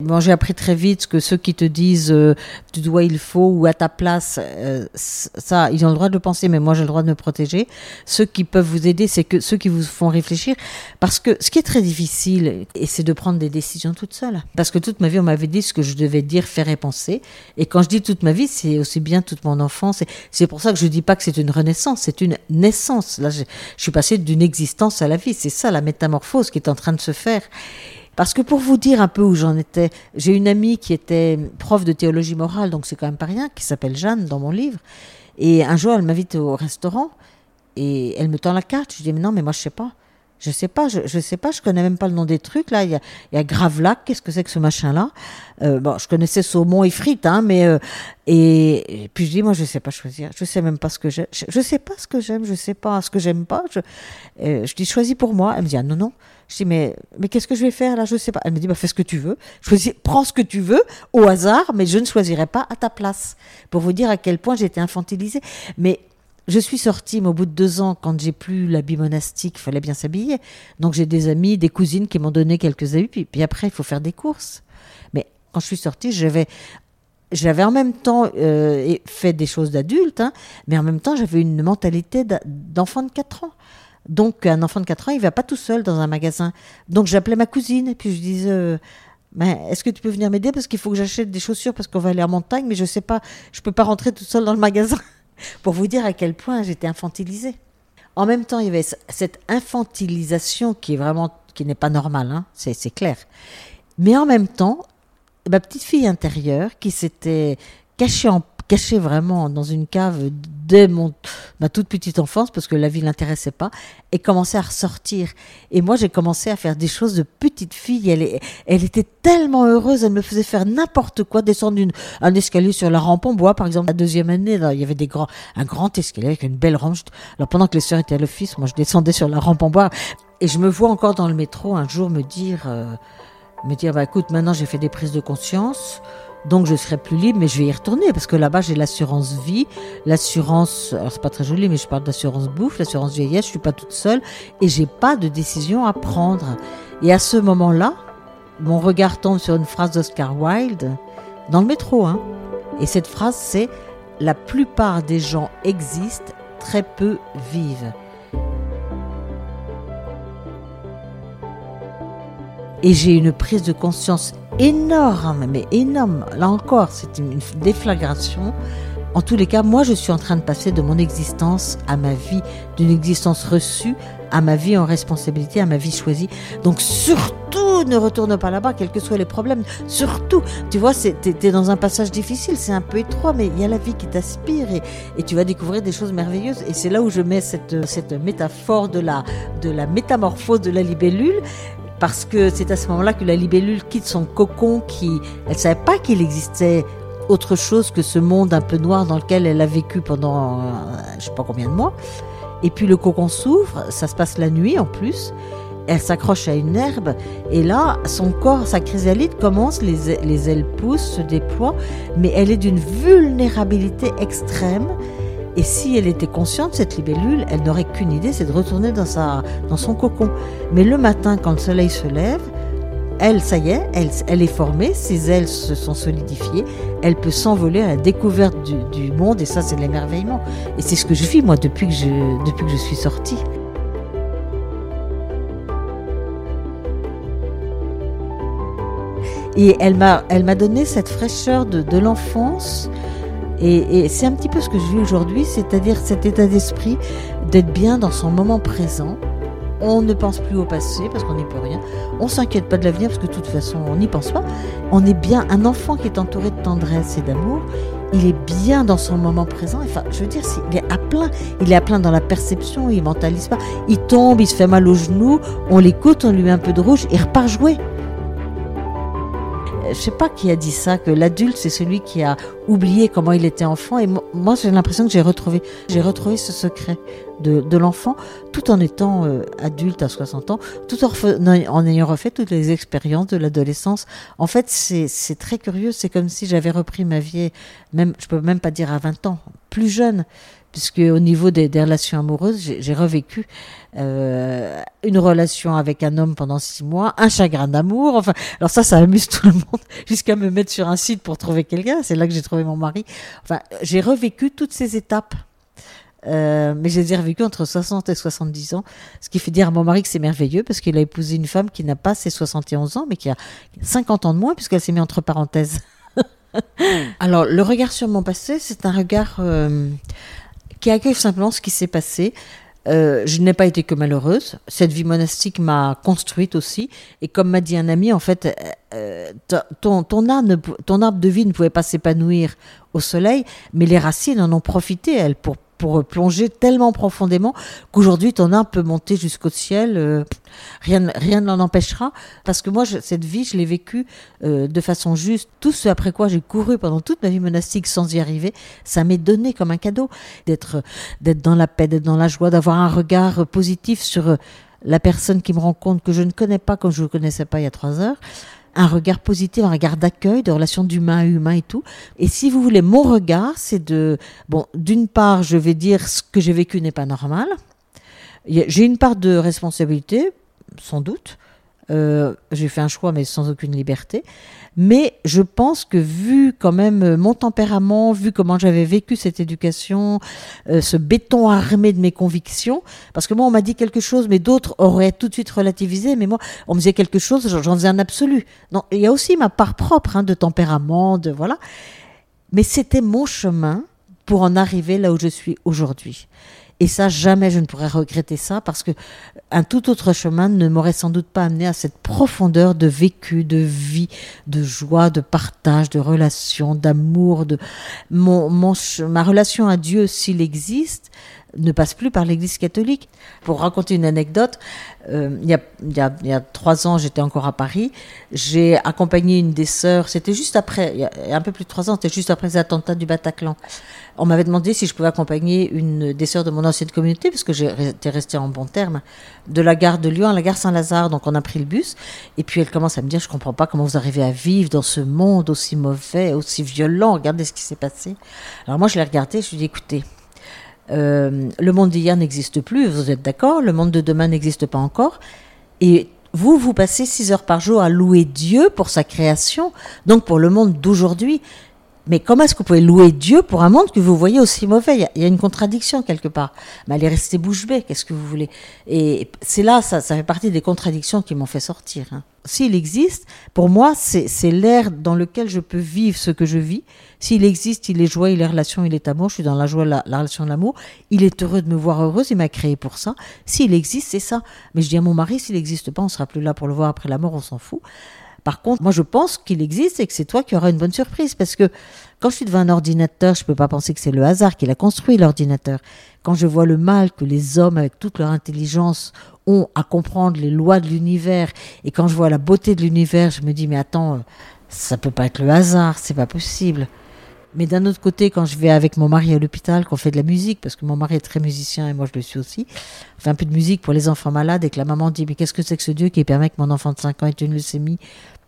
Bon, j'ai appris très vite que ceux qui te disent euh, tu dois, il faut ou à ta place, euh, ça, ils ont le droit de penser, mais moi j'ai le droit de me protéger. Ceux qui peuvent vous aider, c'est que ceux qui vous font réfléchir, parce que ce qui est très difficile, et c'est de prendre des décisions toute seule. Parce que toute ma vie, on m'avait dit ce que je devais dire, faire et penser. Et quand je dis toute ma vie, c'est aussi bien toute mon enfance. C'est pour ça que je dis pas que c'est une renaissance, c'est une naissance. Là, je, je suis passée d'une existence à la vie. C'est ça la métamorphose qui est en train de se faire. Parce que pour vous dire un peu où j'en étais, j'ai une amie qui était prof de théologie morale, donc c'est quand même pas rien, qui s'appelle Jeanne dans mon livre. Et un jour, elle m'invite au restaurant et elle me tend la carte. Je dis, mais non, mais moi je sais pas. Je sais pas, je, sais pas, je connais même pas le nom des trucs là. Il y a, il Gravelac, qu'est-ce que c'est que ce machin-là? Euh, Bon, je connaissais saumon et frites, hein, mais euh, et, et, puis je dis moi je sais pas choisir, je sais même pas ce que j'aime, je, je, sais pas ce que j'aime, je sais pas ce que j'aime pas. Je, euh, je dis choisis pour moi. Elle me dit ah non non. Je dis mais mais qu'est-ce que je vais faire là? Je sais pas. Elle me dit bah fais ce que tu veux, choisis, prends ce que tu veux au hasard, mais je ne choisirai pas à ta place. Pour vous dire à quel point j'étais infantilisée. Mais je suis sortie, mais au bout de deux ans, quand j'ai plus l'habit monastique, il fallait bien s'habiller. Donc j'ai des amis, des cousines qui m'ont donné quelques habits. Puis, puis, après, il faut faire des courses. Mais quand je suis sortie, j'avais, j'avais en même temps euh, fait des choses d'adulte, hein, mais en même temps, j'avais une mentalité d'enfant de 4 ans. Donc un enfant de 4 ans, il va pas tout seul dans un magasin. Donc j'appelais ma cousine et puis je disais... Euh, ben, est-ce que tu peux venir m'aider? Parce qu'il faut que j'achète des chaussures parce qu'on va aller en montagne, mais je sais pas, je peux pas rentrer toute seule dans le magasin. pour vous dire à quel point j'étais infantilisée. En même temps, il y avait cette infantilisation qui est vraiment, qui n'est pas normale, hein, c'est clair. Mais en même temps, ma petite fille intérieure qui s'était cachée en caché vraiment dans une cave dès mon, ma toute petite enfance, parce que la vie l'intéressait pas, et commençait à ressortir. Et moi, j'ai commencé à faire des choses de petite fille. Elle, elle était tellement heureuse, elle me faisait faire n'importe quoi, descendre un escalier sur la rampe en bois, par exemple. La deuxième année, là, il y avait des grands, un grand escalier avec une belle rampe. Alors pendant que les sœurs étaient à l'office, moi, je descendais sur la rampe en bois, et je me vois encore dans le métro un jour me dire, euh, me dire, bah écoute, maintenant j'ai fait des prises de conscience. Donc je serai plus libre, mais je vais y retourner parce que là-bas j'ai l'assurance vie, l'assurance, alors c'est pas très joli, mais je parle d'assurance bouffe, l'assurance vieillesse. Je suis pas toute seule et j'ai pas de décision à prendre. Et à ce moment-là, mon regard tombe sur une phrase d'Oscar Wilde dans le métro, hein. Et cette phrase c'est la plupart des gens existent, très peu vivent. Et j'ai une prise de conscience énorme, mais énorme. Là encore, c'est une déflagration. En tous les cas, moi, je suis en train de passer de mon existence à ma vie, d'une existence reçue à ma vie en responsabilité, à ma vie choisie. Donc surtout, ne retourne pas là-bas, quels que soient les problèmes. Surtout, tu vois, tu es dans un passage difficile, c'est un peu étroit, mais il y a la vie qui t'aspire et, tu vas découvrir des choses merveilleuses. Et c'est là où je mets cette, métaphore de la métamorphose de la libellule parce que c'est à ce moment-là que la libellule quitte son cocon qui, elle savait pas qu'il existait autre chose que ce monde un peu noir dans lequel elle a vécu pendant euh, je sais pas combien de mois. Et puis le cocon s'ouvre, ça se passe la nuit en plus. Elle s'accroche à une herbe et là, son corps, sa chrysalide commence, les, les ailes poussent, se déploient, mais elle est d'une vulnérabilité extrême. Et si elle était consciente, cette libellule, elle n'aurait qu'une idée, c'est de retourner dans, sa, dans son cocon. Mais le matin, quand le soleil se lève, elle, ça y est, elle, elle est formée, ses ailes se sont solidifiées, elle peut s'envoler à la découverte du, monde, et ça, c'est de l'émerveillement. Et c'est ce que je vis, moi, depuis que je, depuis que je suis sortie. Et elle m'a, elle m'a donné cette fraîcheur de, de l'enfance, et, c'est un petit peu ce que je vis aujourd'hui, c'est-à-dire cet état d'esprit d'être bien dans son moment présent. On ne pense plus au passé parce qu'on n'y peut rien. On s'inquiète pas de l'avenir parce que de toute façon on n'y pense pas. On est bien un enfant qui est entouré de tendresse et d'amour. Il est bien dans son moment présent. Enfin, je veux dire, il est à plein. Il est à plein dans la perception. Il mentalise pas. Il tombe, il se fait mal aux genoux. On l'écoute, on lui met un peu de rouge. Il repart jouer je sais pas qui a dit ça, que l'adulte c'est celui qui a oublié comment il était enfant. Et moi, j'ai l'impression que j'ai retrouvé, j'ai retrouvé ce secret de, de l'enfant, tout en étant euh, adulte à 60 ans, tout en, ayant refait toutes les expériences de l'adolescence. En fait, c'est très curieux. C'est comme si j'avais repris ma vie, même, je peux même pas dire à 20 ans, plus jeune puisque au niveau des, relations amoureuses, j'ai revécu euh, une relation avec un homme pendant six mois, un chagrin d'amour. Enfin, alors ça, ça amuse tout le monde, jusqu'à me mettre sur un site pour trouver quelqu'un. C'est là que j'ai trouvé mon mari. Enfin, j'ai revécu toutes ces étapes. Euh, mais je les ai revécues entre 60 et 70 ans, ce qui fait dire à mon mari que c'est merveilleux parce qu'il a épousé une femme qui n'a pas ses 71 ans, mais qui a 50 ans de moins puisqu'elle s'est mise entre parenthèses. Alors, le regard sur mon passé, c'est un regard euh, qui accueille simplement ce qui s'est passé. Euh, je n'ai pas été que malheureuse. Cette vie monastique m'a construite aussi. Et comme m'a dit un ami, en fait, euh, ton, ton, arbre, ton arbre de vie ne pouvait pas s'épanouir au soleil, mais les racines en ont profité, elles, pour pour plonger tellement profondément qu'aujourd'hui ton âme peut monter jusqu'au ciel, euh, rien rien n'en empêchera. Parce que moi, cette vie, je l'ai vécue euh, de façon juste. Tout ce après quoi j'ai couru pendant toute ma vie monastique sans y arriver, ça m'est donné comme un cadeau d'être d'être dans la paix, d'être dans la joie, d'avoir un regard positif sur la personne qui me rencontre que je ne connais pas comme je ne connaissais pas il y a trois heures un regard positif, un regard d'accueil, de relation d'humain à humain et tout. Et si vous voulez, mon regard, c'est de, bon, d'une part, je vais dire ce que j'ai vécu n'est pas normal. J'ai une part de responsabilité, sans doute. Euh, j'ai fait un choix, mais sans aucune liberté. Mais je pense que vu quand même mon tempérament, vu comment j'avais vécu cette éducation, euh, ce béton armé de mes convictions, parce que moi on m'a dit quelque chose, mais d'autres auraient tout de suite relativisé, mais moi on me disait quelque chose, j'en faisais un absolu. Non, il y a aussi ma part propre hein, de tempérament, de voilà. Mais c'était mon chemin pour en arriver là où je suis aujourd'hui. Et ça, jamais je ne pourrais regretter ça parce que un tout autre chemin ne m'aurait sans doute pas amené à cette profondeur de vécu, de vie, de joie, de partage, de relation, d'amour, de mon, mon, ma relation à Dieu, s'il existe, ne passe plus par l'Église catholique. Pour raconter une anecdote, euh, il, y a, il, y a, il, y a, trois ans, j'étais encore à Paris. J'ai accompagné une des sœurs. C'était juste après, il y a un peu plus de trois ans, c'était juste après les attentats du Bataclan. On m'avait demandé si je pouvais accompagner une des sœurs de mon ancienne communauté, parce que j'étais restée en bon terme, de la gare de Lyon à la gare Saint-Lazare. Donc on a pris le bus. Et puis elle commence à me dire, je comprends pas comment vous arrivez à vivre dans ce monde aussi mauvais, aussi violent. Regardez ce qui s'est passé. Alors moi, je l'ai regardé. Je lui ai dit, écoutez, euh, le monde d'hier n'existe plus, vous êtes d'accord Le monde de demain n'existe pas encore. Et vous, vous passez six heures par jour à louer Dieu pour sa création, donc pour le monde d'aujourd'hui. Mais comment est-ce que vous pouvez louer Dieu pour un monde que vous voyez aussi mauvais? Il y, a, une contradiction quelque part. Mais elle est bouche bée, qu'est-ce que vous voulez? Et c'est là, ça, fait partie des contradictions qui m'ont fait sortir. Hein. S'il existe, pour moi, c'est l'air dans lequel je peux vivre ce que je vis. S'il existe, il est joie, il est relation, il est amour. Je suis dans la joie, la, la relation, l'amour. Il est heureux de me voir heureuse. Il m'a créé pour ça. S'il existe, c'est ça. Mais je dis à mon mari, s'il n'existe pas, on sera plus là pour le voir après la mort, on s'en fout. Par contre, moi, je pense qu'il existe et que c'est toi qui auras une bonne surprise parce que quand je suis devant un ordinateur, je ne peux pas penser que c'est le hasard qui l'a construit, l'ordinateur. Quand je vois le mal que les hommes, avec toute leur intelligence, ont à comprendre les lois de l'univers et quand je vois la beauté de l'univers, je me dis, mais attends, ça peut pas être le hasard, c'est pas possible. Mais d'un autre côté, quand je vais avec mon mari à l'hôpital, qu'on fait de la musique, parce que mon mari est très musicien et moi je le suis aussi, on fait un peu de musique pour les enfants malades et que la maman dit Mais qu'est-ce que c'est que ce Dieu qui permet que mon enfant de 5 ans ait une leucémie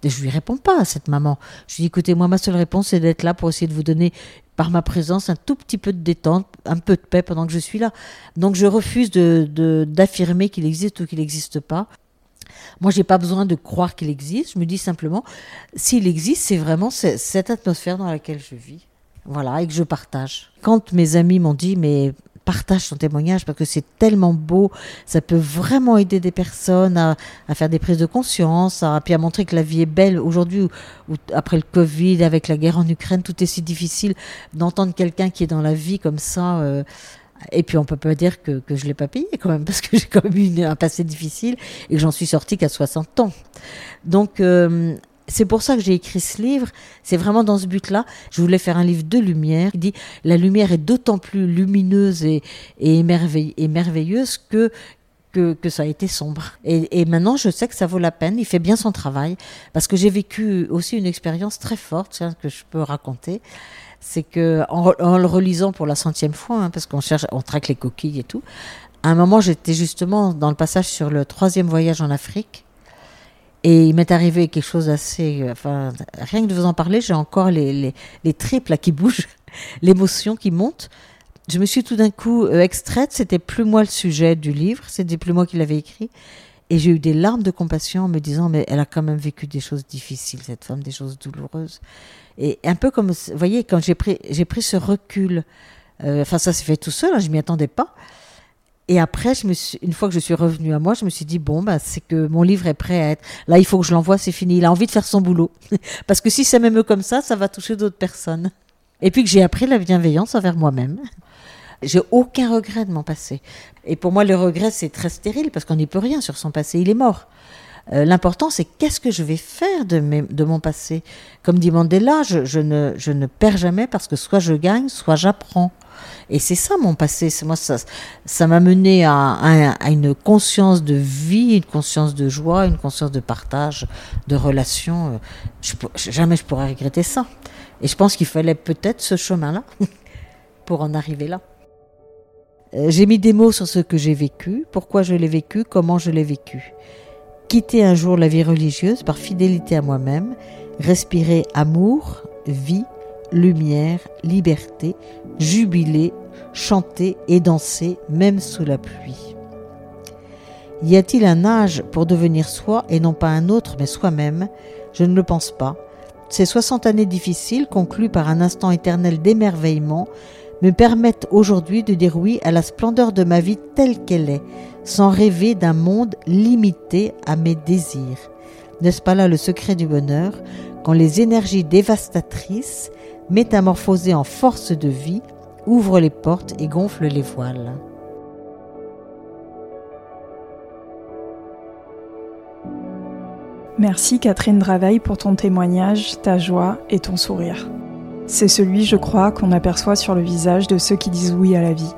Je lui réponds pas à cette maman. Je lui dis Écoutez, moi, ma seule réponse, c'est d'être là pour essayer de vous donner, par ma présence, un tout petit peu de détente, un peu de paix pendant que je suis là. Donc je refuse de, d'affirmer qu'il existe ou qu'il n'existe pas. Moi, j'ai pas besoin de croire qu'il existe. Je me dis simplement, s'il existe, c'est vraiment cette atmosphère dans laquelle je vis. Voilà, et que je partage. Quand mes amis m'ont dit, mais partage ton témoignage parce que c'est tellement beau, ça peut vraiment aider des personnes à, faire des prises de conscience, à, puis à montrer que la vie est belle. Aujourd'hui, après le Covid, avec la guerre en Ukraine, tout est si difficile d'entendre quelqu'un qui est dans la vie comme ça. Euh, et puis on peut pas dire que, que je l'ai pas payé quand même, parce que j'ai quand même eu un passé difficile et que j'en suis sortie qu'à 60 ans. Donc euh, c'est pour ça que j'ai écrit ce livre. C'est vraiment dans ce but-là. Je voulais faire un livre de lumière qui dit la lumière est d'autant plus lumineuse et, et, merveilleuse que, que, que, ça a été sombre. Et, et, maintenant, je sais que ça vaut la peine. Il fait bien son travail parce que j'ai vécu aussi une expérience très forte que je peux raconter. C'est que en, en, le relisant pour la centième fois, hein, parce qu'on cherche, on traque les coquilles et tout. À un moment, j'étais justement dans le passage sur le troisième voyage en Afrique et il m'est arrivé quelque chose d'assez. Enfin, rien que de vous en parler, j'ai encore les, les, les tripes qui bougent, l'émotion qui monte. Je me suis tout d'un coup euh, extraite, c'était plus moi le sujet du livre, c'était plus moi qui l'avais écrit. Et j'ai eu des larmes de compassion en me disant, mais elle a quand même vécu des choses difficiles, cette femme, des choses douloureuses. Et un peu comme, vous voyez, quand j'ai pris, j'ai pris ce recul, euh, enfin ça s'est fait tout seul, hein, je m'y attendais pas. Et après, une fois que je suis revenue à moi, je me suis dit bon, bah, c'est que mon livre est prêt à être. Là, il faut que je l'envoie, c'est fini. Il a envie de faire son boulot, parce que si ça m'aime comme ça, ça va toucher d'autres personnes. Et puis que j'ai appris la bienveillance envers moi-même. J'ai aucun regret de mon passé. Et pour moi, le regret, c'est très stérile parce qu'on n'y peut rien sur son passé. Il est mort. Euh, l'important, c'est qu'est-ce que je vais faire de, mon passé. Comme dit Mandela, je ne perds jamais parce que soit je gagne, soit j'apprends. Et c'est ça mon passé. Moi ça, ça m'a mené à, une conscience de vie, une conscience de joie, une conscience de partage, de relation. Je, jamais je pourrais regretter ça. Et je pense qu'il fallait peut-être ce chemin-là pour en arriver là. Euh, j'ai mis des mots sur ce que j'ai vécu, pourquoi je l'ai vécu, comment je l'ai vécu. Quitter un jour la vie religieuse par fidélité à moi-même, respirer amour, vie, lumière, liberté, jubiler, chanter et danser même sous la pluie. Y a-t-il un âge pour devenir soi et non pas un autre mais soi-même? Je ne le pense pas. Ces 60 années difficiles, conclues par un instant éternel d'émerveillement, me permettent aujourd'hui de dire oui à la splendeur de ma vie telle qu'elle est, sans rêver d'un monde limité à mes désirs. N'est-ce pas là le secret du bonheur, quand les énergies dévastatrices, métamorphosées en force de vie, ouvrent les portes et gonflent les voiles Merci Catherine Draveil pour ton témoignage, ta joie et ton sourire. C'est celui, je crois, qu'on aperçoit sur le visage de ceux qui disent oui à la vie.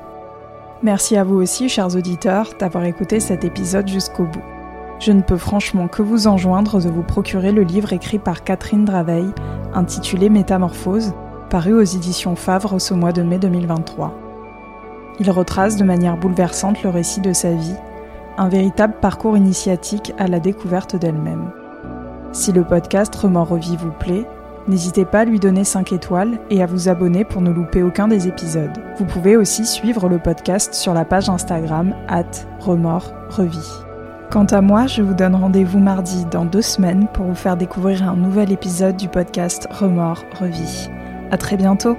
Merci à vous aussi, chers auditeurs, d'avoir écouté cet épisode jusqu'au bout. Je ne peux franchement que vous enjoindre de vous procurer le livre écrit par Catherine Draveil, intitulé Métamorphose, paru aux éditions Favre ce mois de mai 2023. Il retrace de manière bouleversante le récit de sa vie, un véritable parcours initiatique à la découverte d'elle-même. Si le podcast Remords Revie vous plaît, N'hésitez pas à lui donner 5 étoiles et à vous abonner pour ne louper aucun des épisodes. Vous pouvez aussi suivre le podcast sur la page Instagram at remords Quant à moi, je vous donne rendez-vous mardi dans deux semaines pour vous faire découvrir un nouvel épisode du podcast Remords Revie. À très bientôt!